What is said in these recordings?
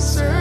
answer.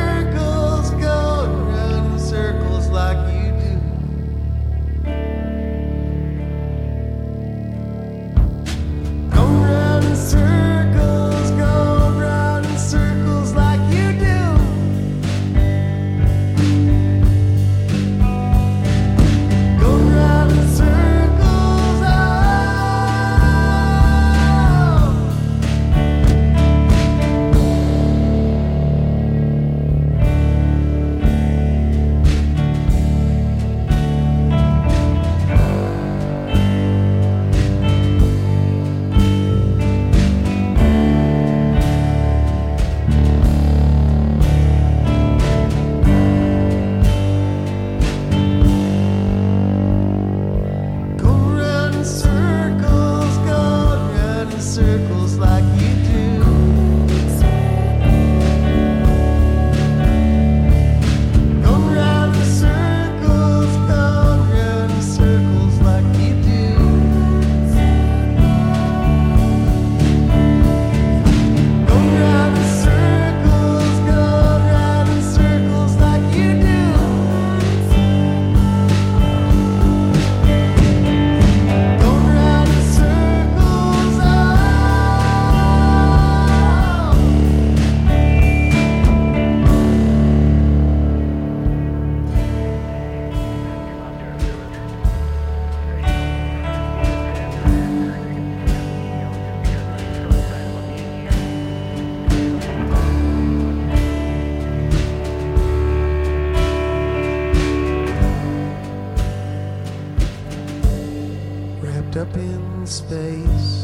space.